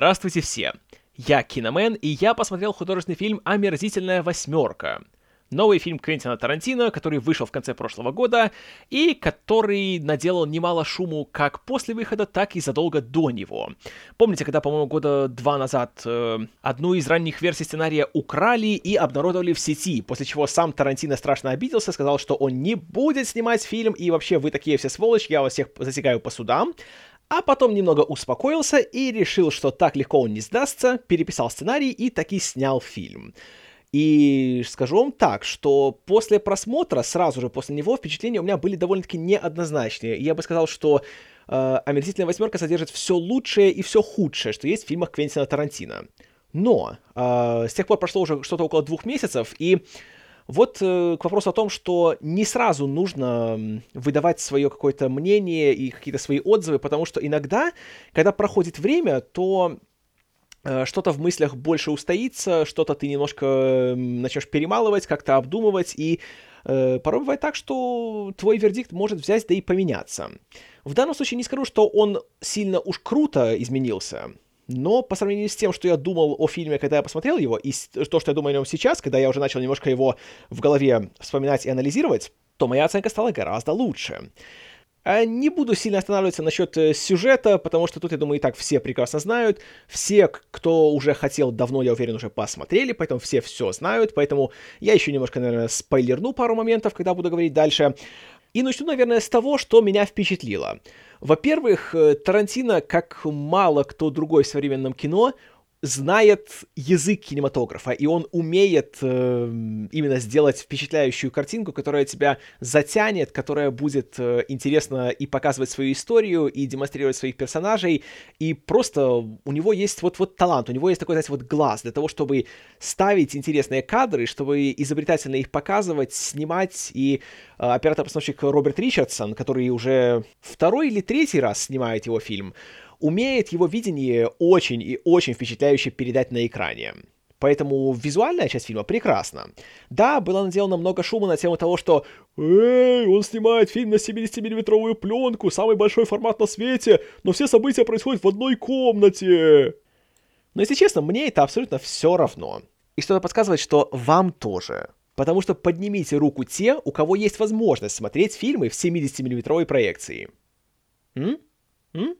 Здравствуйте все! Я Киномен, и я посмотрел художественный фильм «Омерзительная восьмерка». Новый фильм Квентина Тарантино, который вышел в конце прошлого года, и который наделал немало шуму как после выхода, так и задолго до него. Помните, когда, по-моему, года два назад э, одну из ранних версий сценария украли и обнародовали в сети, после чего сам Тарантино страшно обиделся, сказал, что он не будет снимать фильм, и вообще вы такие все сволочи, я вас всех засекаю по судам. А потом немного успокоился и решил, что так легко он не сдастся, переписал сценарий и таки снял фильм. И скажу вам так, что после просмотра, сразу же после него, впечатления у меня были довольно-таки неоднозначные. Я бы сказал, что э, «Омерзительная восьмерка» содержит все лучшее и все худшее, что есть в фильмах Квентина Тарантино. Но э, с тех пор прошло уже что-то около двух месяцев, и вот э, к вопросу о том, что не сразу нужно выдавать свое какое-то мнение и какие-то свои отзывы, потому что иногда, когда проходит время, то э, что-то в мыслях больше устоится, что-то ты немножко начнешь перемалывать, как-то обдумывать, и э, порой бывает так, что твой вердикт может взять да и поменяться. В данном случае не скажу, что он сильно уж круто изменился, но по сравнению с тем, что я думал о фильме, когда я посмотрел его, и то, что я думаю о нем сейчас, когда я уже начал немножко его в голове вспоминать и анализировать, то моя оценка стала гораздо лучше. А не буду сильно останавливаться насчет э, сюжета, потому что тут, я думаю, и так все прекрасно знают. Все, кто уже хотел давно, я уверен, уже посмотрели, поэтому все все знают. Поэтому я еще немножко, наверное, спойлерну пару моментов, когда буду говорить дальше. И начну, наверное, с того, что меня впечатлило. Во-первых, э, Тарантино, как мало кто другой в современном кино, знает язык кинематографа, и он умеет э, именно сделать впечатляющую картинку, которая тебя затянет, которая будет э, интересно и показывать свою историю, и демонстрировать своих персонажей, и просто у него есть вот-вот талант, у него есть такой, знаете, вот глаз для того, чтобы ставить интересные кадры, чтобы изобретательно их показывать, снимать, и э, оператор-постановщик Роберт Ричардсон, который уже второй или третий раз снимает его фильм, умеет его видение очень и очень впечатляюще передать на экране. Поэтому визуальная часть фильма прекрасна. Да, было наделано много шума на тему того, что «Эй, он снимает фильм на 70-миллиметровую пленку, самый большой формат на свете, но все события происходят в одной комнате!» Но если честно, мне это абсолютно все равно. И что-то подсказывает, что вам тоже. Потому что поднимите руку те, у кого есть возможность смотреть фильмы в 70-миллиметровой проекции. М? М?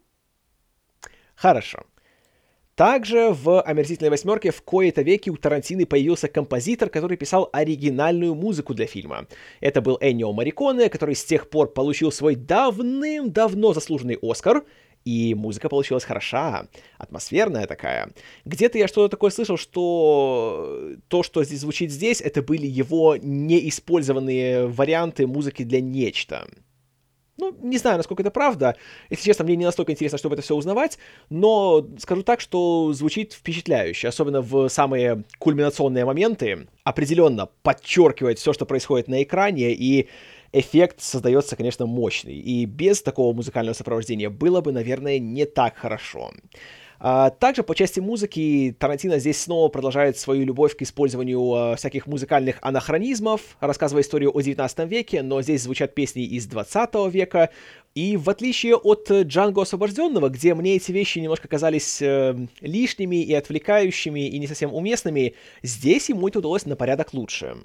Хорошо. Также в «Омерзительной восьмерке» в кои-то веки у Тарантины появился композитор, который писал оригинальную музыку для фильма. Это был Эннио Мариконе, который с тех пор получил свой давным-давно заслуженный Оскар, и музыка получилась хороша, атмосферная такая. Где-то я что-то такое слышал, что то, что здесь звучит здесь, это были его неиспользованные варианты музыки для нечто. Ну, не знаю, насколько это правда. Если честно, мне не настолько интересно, чтобы это все узнавать, но скажу так, что звучит впечатляюще, особенно в самые кульминационные моменты. Определенно подчеркивает все, что происходит на экране, и эффект создается, конечно, мощный. И без такого музыкального сопровождения было бы, наверное, не так хорошо. А, также по части музыки Тарантино здесь снова продолжает свою любовь к использованию а, всяких музыкальных анахронизмов, рассказывая историю о 19 веке, но здесь звучат песни из 20 века, и в отличие от Джанго Освобожденного, где мне эти вещи немножко казались э, лишними и отвлекающими и не совсем уместными, здесь ему это удалось на порядок лучше.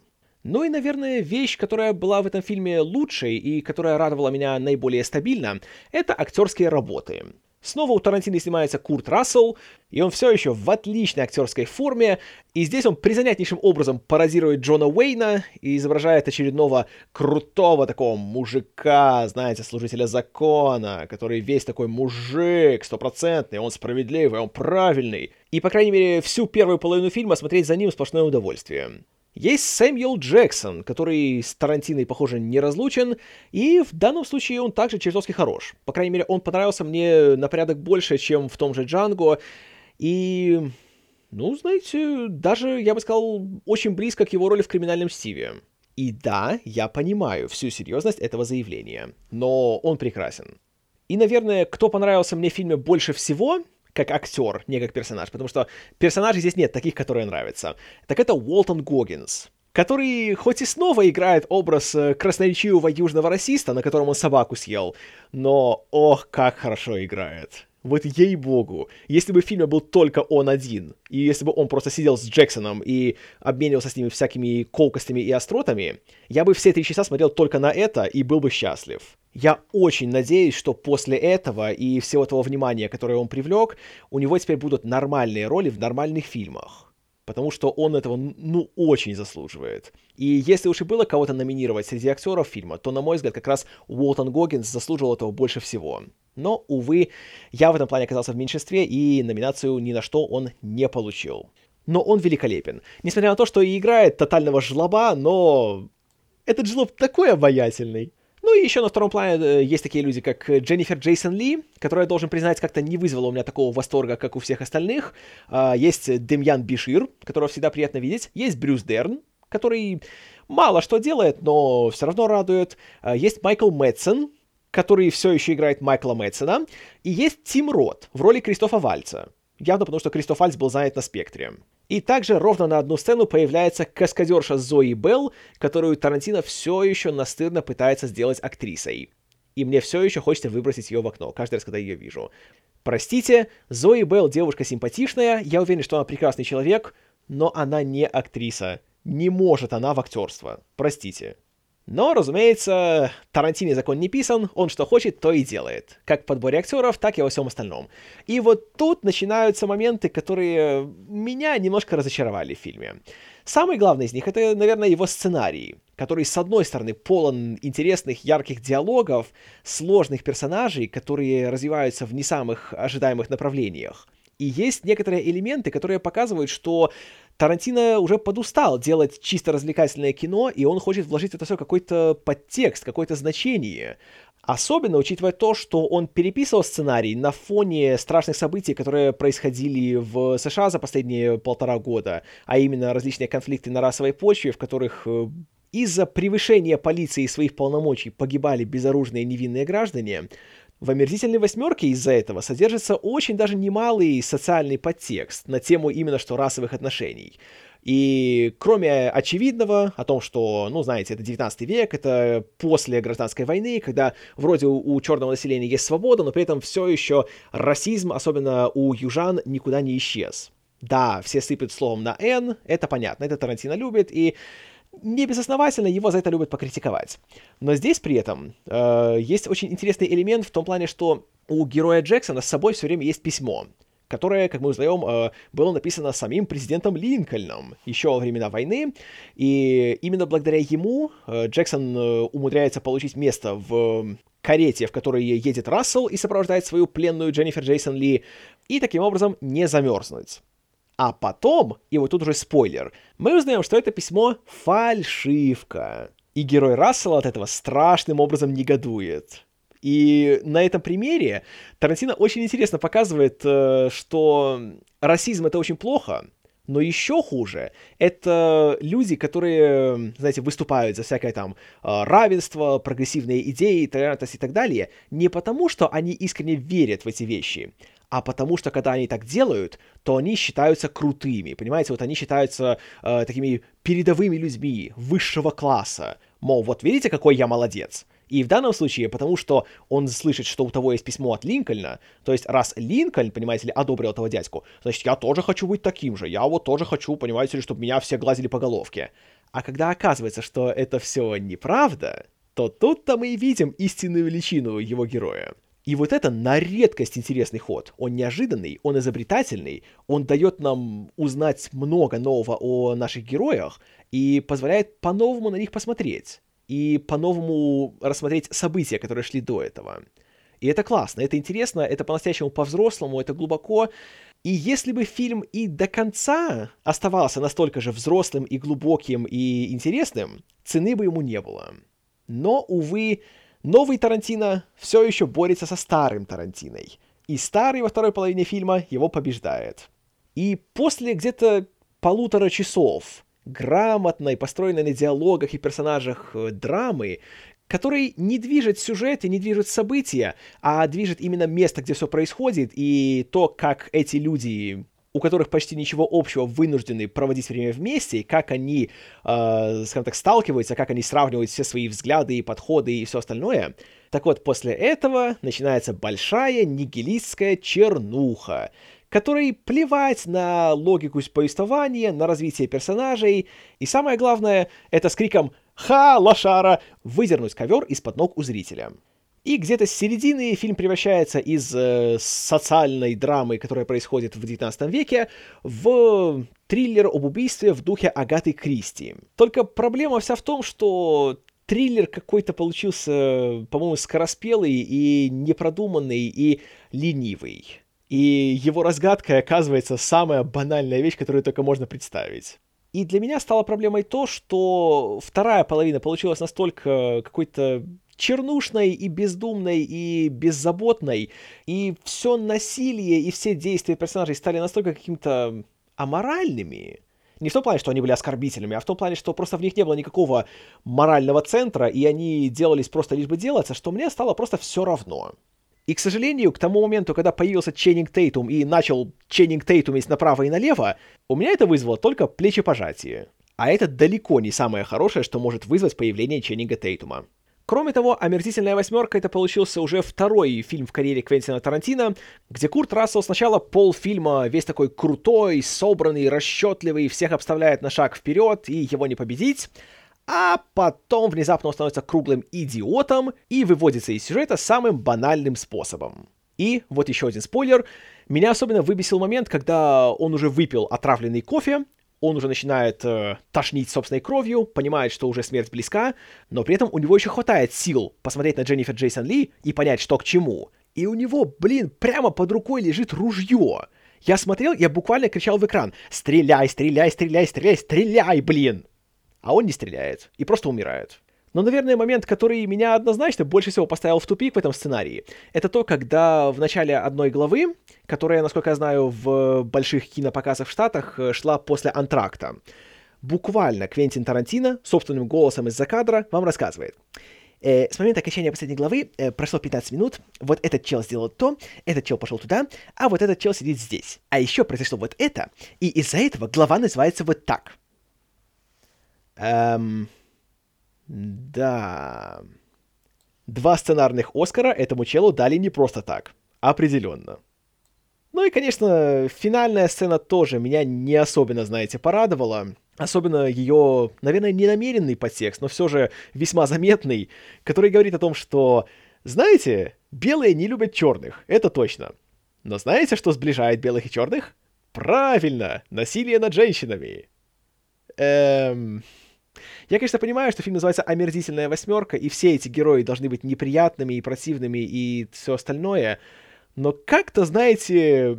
Ну и, наверное, вещь, которая была в этом фильме лучшей и которая радовала меня наиболее стабильно, это актерские работы. Снова у Тарантино снимается Курт Рассел, и он все еще в отличной актерской форме, и здесь он призанятнейшим образом пародирует Джона Уэйна и изображает очередного крутого такого мужика, знаете, служителя закона, который весь такой мужик, стопроцентный, он справедливый, он правильный. И, по крайней мере, всю первую половину фильма смотреть за ним сплошное удовольствие. Есть Сэмюэл Джексон, который с Тарантиной, похоже, не разлучен, и в данном случае он также чертовски хорош. По крайней мере, он понравился мне на порядок больше, чем в том же Джанго, и, ну, знаете, даже, я бы сказал, очень близко к его роли в «Криминальном Стиве». И да, я понимаю всю серьезность этого заявления, но он прекрасен. И, наверное, кто понравился мне в фильме больше всего, как актер, не как персонаж, потому что персонажей здесь нет таких, которые нравятся. Так это Уолтон Гоггинс, который хоть и снова играет образ э, красноречивого южного расиста, на котором он собаку съел, но ох, как хорошо играет. Вот ей-богу. Если бы в фильме был только он один, и если бы он просто сидел с Джексоном и обменивался с ними всякими колкостями и остротами, я бы все три часа смотрел только на это и был бы счастлив. Я очень надеюсь, что после этого и всего того внимания, которое он привлек, у него теперь будут нормальные роли в нормальных фильмах. Потому что он этого, ну, очень заслуживает. И если уж и было кого-то номинировать среди актеров фильма, то, на мой взгляд, как раз Уолтон Гоггинс заслуживал этого больше всего. Но, увы, я в этом плане оказался в меньшинстве, и номинацию ни на что он не получил. Но он великолепен. Несмотря на то, что и играет тотального жлоба, но этот жлоб такой обаятельный. Ну и еще на втором плане э, есть такие люди, как Дженнифер Джейсон Ли, которая, должен признать, как-то не вызвала у меня такого восторга, как у всех остальных. А, есть Демьян Бишир, которого всегда приятно видеть. Есть Брюс Дерн, который мало что делает, но все равно радует. А, есть Майкл Мэтсон, который все еще играет Майкла Мэтсона, и есть Тим Рот в роли Кристофа Вальца. Явно потому, что Кристоф Вальц был занят на спектре. И также ровно на одну сцену появляется каскадерша Зои Белл, которую Тарантино все еще настырно пытается сделать актрисой. И мне все еще хочется выбросить ее в окно, каждый раз, когда ее вижу. Простите, Зои Белл девушка симпатичная, я уверен, что она прекрасный человек, но она не актриса. Не может она в актерство. Простите. Но, разумеется, Тарантине закон не писан, он что хочет, то и делает. Как в подборе актеров, так и во всем остальном. И вот тут начинаются моменты, которые меня немножко разочаровали в фильме. Самый главный из них — это, наверное, его сценарий, который, с одной стороны, полон интересных, ярких диалогов, сложных персонажей, которые развиваются в не самых ожидаемых направлениях. И есть некоторые элементы, которые показывают, что Тарантино уже подустал делать чисто развлекательное кино, и он хочет вложить в это все какой-то подтекст, какое-то значение. Особенно учитывая то, что он переписывал сценарий на фоне страшных событий, которые происходили в США за последние полтора года, а именно различные конфликты на расовой почве, в которых э, из-за превышения полиции своих полномочий погибали безоружные невинные граждане, в «Омерзительной восьмерке» из-за этого содержится очень даже немалый социальный подтекст на тему именно что расовых отношений. И кроме очевидного о том, что, ну, знаете, это 19 век, это после гражданской войны, когда вроде у, у черного населения есть свобода, но при этом все еще расизм, особенно у южан, никуда не исчез. Да, все сыпят словом на «Н», это понятно, это Тарантино любит, и не безосновательно его за это любят покритиковать. Но здесь при этом э, есть очень интересный элемент в том плане, что у героя Джексона с собой все время есть письмо, которое, как мы узнаем, э, было написано самим президентом Линкольном еще во времена войны, и именно благодаря ему э, Джексон э, умудряется получить место в карете, в которой едет Рассел и сопровождает свою пленную Дженнифер Джейсон Ли, и таким образом не замерзнуть. А потом, и вот тут уже спойлер, мы узнаем, что это письмо фальшивка. И герой Рассела от этого страшным образом негодует. И на этом примере Тарантино очень интересно показывает, э, что расизм это очень плохо, но еще хуже — это люди, которые, знаете, выступают за всякое там э, равенство, прогрессивные идеи, толерантность и так далее, не потому, что они искренне верят в эти вещи, а потому что когда они так делают, то они считаются крутыми, понимаете, вот они считаются э, такими передовыми людьми высшего класса, мол, вот видите, какой я молодец. И в данном случае, потому что он слышит, что у того есть письмо от Линкольна, то есть раз Линкольн, понимаете ли, одобрил этого дядьку, значит, я тоже хочу быть таким же, я вот тоже хочу, понимаете ли, чтобы меня все глазили по головке. А когда оказывается, что это все неправда, то тут-то мы и видим истинную величину его героя. И вот это на редкость интересный ход. Он неожиданный, он изобретательный, он дает нам узнать много нового о наших героях и позволяет по-новому на них посмотреть. И по-новому рассмотреть события, которые шли до этого. И это классно, это интересно, это по-настоящему по-взрослому, это глубоко. И если бы фильм и до конца оставался настолько же взрослым и глубоким и интересным, цены бы ему не было. Но, увы, Новый Тарантино все еще борется со старым Тарантиной. И старый во второй половине фильма его побеждает. И после где-то полутора часов грамотной, построенной на диалогах и персонажах э, драмы, который не движет сюжет и не движет события, а движет именно место, где все происходит, и то, как эти люди у которых почти ничего общего, вынуждены проводить время вместе, как они, э, скажем так, сталкиваются, как они сравнивают все свои взгляды и подходы и все остальное. Так вот, после этого начинается большая нигилистская чернуха, которой плевать на логику повествования, на развитие персонажей, и самое главное, это с криком «Ха, лошара!» выдернуть ковер из-под ног у зрителя. И где-то с середины фильм превращается из э, социальной драмы, которая происходит в XIX веке, в триллер об убийстве в духе Агаты Кристи. Только проблема вся в том, что триллер какой-то получился, по-моему, скороспелый и непродуманный и ленивый. И его разгадкой оказывается самая банальная вещь, которую только можно представить. И для меня стало проблемой то, что вторая половина получилась настолько какой-то чернушной и бездумной и беззаботной, и все насилие и все действия персонажей стали настолько каким-то аморальными, не в том плане, что они были оскорбительными, а в том плане, что просто в них не было никакого морального центра, и они делались просто лишь бы делаться, что мне стало просто все равно. И, к сожалению, к тому моменту, когда появился Ченнинг Тейтум и начал Ченнинг Тейтумить направо и налево, у меня это вызвало только плечепожатие. А это далеко не самое хорошее, что может вызвать появление Ченнинга Тейтума. Кроме того, «Омерзительная восьмерка» — это получился уже второй фильм в карьере Квентина Тарантино, где Курт Рассел сначала полфильма весь такой крутой, собранный, расчетливый, всех обставляет на шаг вперед, и его не победить, а потом внезапно он становится круглым идиотом и выводится из сюжета самым банальным способом. И вот еще один спойлер. Меня особенно выбесил момент, когда он уже выпил отравленный кофе, он уже начинает э, тошнить собственной кровью, понимает, что уже смерть близка, но при этом у него еще хватает сил посмотреть на Дженнифер Джейсон Ли и понять, что к чему. И у него, блин, прямо под рукой лежит ружье. Я смотрел, я буквально кричал в экран «Стреляй, стреляй, стреляй, стреляй, стреляй, блин!» А он не стреляет и просто умирает. Но, наверное, момент, который меня однозначно больше всего поставил в тупик в этом сценарии, это то, когда в начале одной главы, которая, насколько я знаю, в больших кинопоказах в Штатах э, шла после антракта, буквально Квентин Тарантино собственным голосом из-за кадра вам рассказывает. Э, с момента окончания последней главы э, прошло 15 минут, вот этот чел сделал то, этот чел пошел туда, а вот этот чел сидит здесь. А еще произошло вот это, и из-за этого глава называется вот так. Эм... Да. Два сценарных Оскара этому челу дали не просто так. Определенно. Ну и, конечно, финальная сцена тоже меня не особенно, знаете, порадовала. Особенно ее, наверное, ненамеренный подтекст, но все же весьма заметный, который говорит о том, что, знаете, белые не любят черных, это точно. Но знаете, что сближает белых и черных? Правильно, насилие над женщинами. Эм... Я, конечно, понимаю, что фильм называется «Омерзительная восьмерка», и все эти герои должны быть неприятными и противными и все остальное, но как-то, знаете,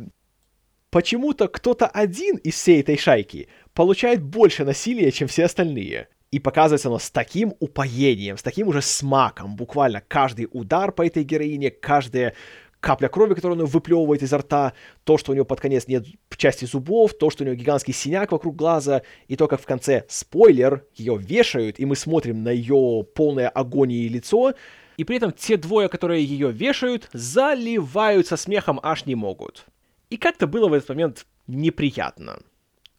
почему-то кто-то один из всей этой шайки получает больше насилия, чем все остальные. И показывается оно с таким упоением, с таким уже смаком. Буквально каждый удар по этой героине, каждое капля крови, которую он выплевывает изо рта, то, что у него под конец нет части зубов, то, что у него гигантский синяк вокруг глаза, и то, как в конце, спойлер, ее вешают, и мы смотрим на ее полное агонии лицо, и при этом те двое, которые ее вешают, заливаются смехом аж не могут. И как-то было в этот момент неприятно.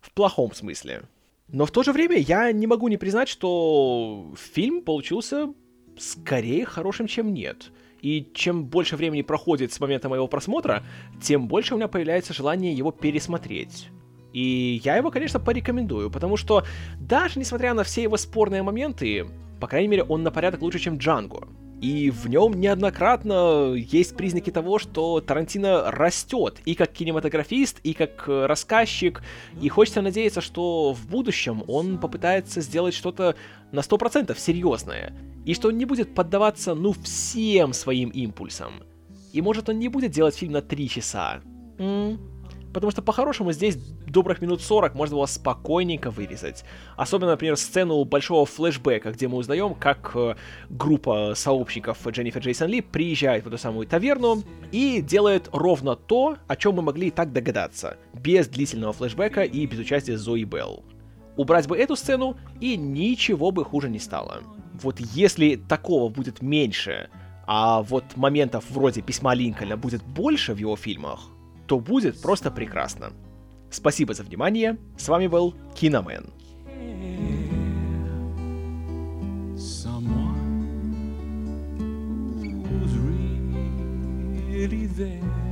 В плохом смысле. Но в то же время я не могу не признать, что фильм получился скорее хорошим, чем нет. И чем больше времени проходит с момента моего просмотра, тем больше у меня появляется желание его пересмотреть. И я его, конечно, порекомендую, потому что даже несмотря на все его спорные моменты, по крайней мере, он на порядок лучше, чем Джанго. И в нем неоднократно есть признаки того, что Тарантино растет и как кинематографист, и как рассказчик. И хочется надеяться, что в будущем он попытается сделать что-то на 100% серьезное. И что он не будет поддаваться, ну, всем своим импульсам. И может он не будет делать фильм на 3 часа. М? Потому что по-хорошему здесь добрых минут 40 можно было спокойненько вырезать. Особенно, например, сцену большого флешбека, где мы узнаем, как э, группа сообщников Дженнифер Джейсон Ли приезжает в эту самую таверну и делает ровно то, о чем мы могли и так догадаться, без длительного флешбека и без участия Зои Белл. Убрать бы эту сцену, и ничего бы хуже не стало. Вот если такого будет меньше, а вот моментов вроде письма Линкольна будет больше в его фильмах, то будет просто прекрасно. Спасибо за внимание. С вами был Киномен. really there.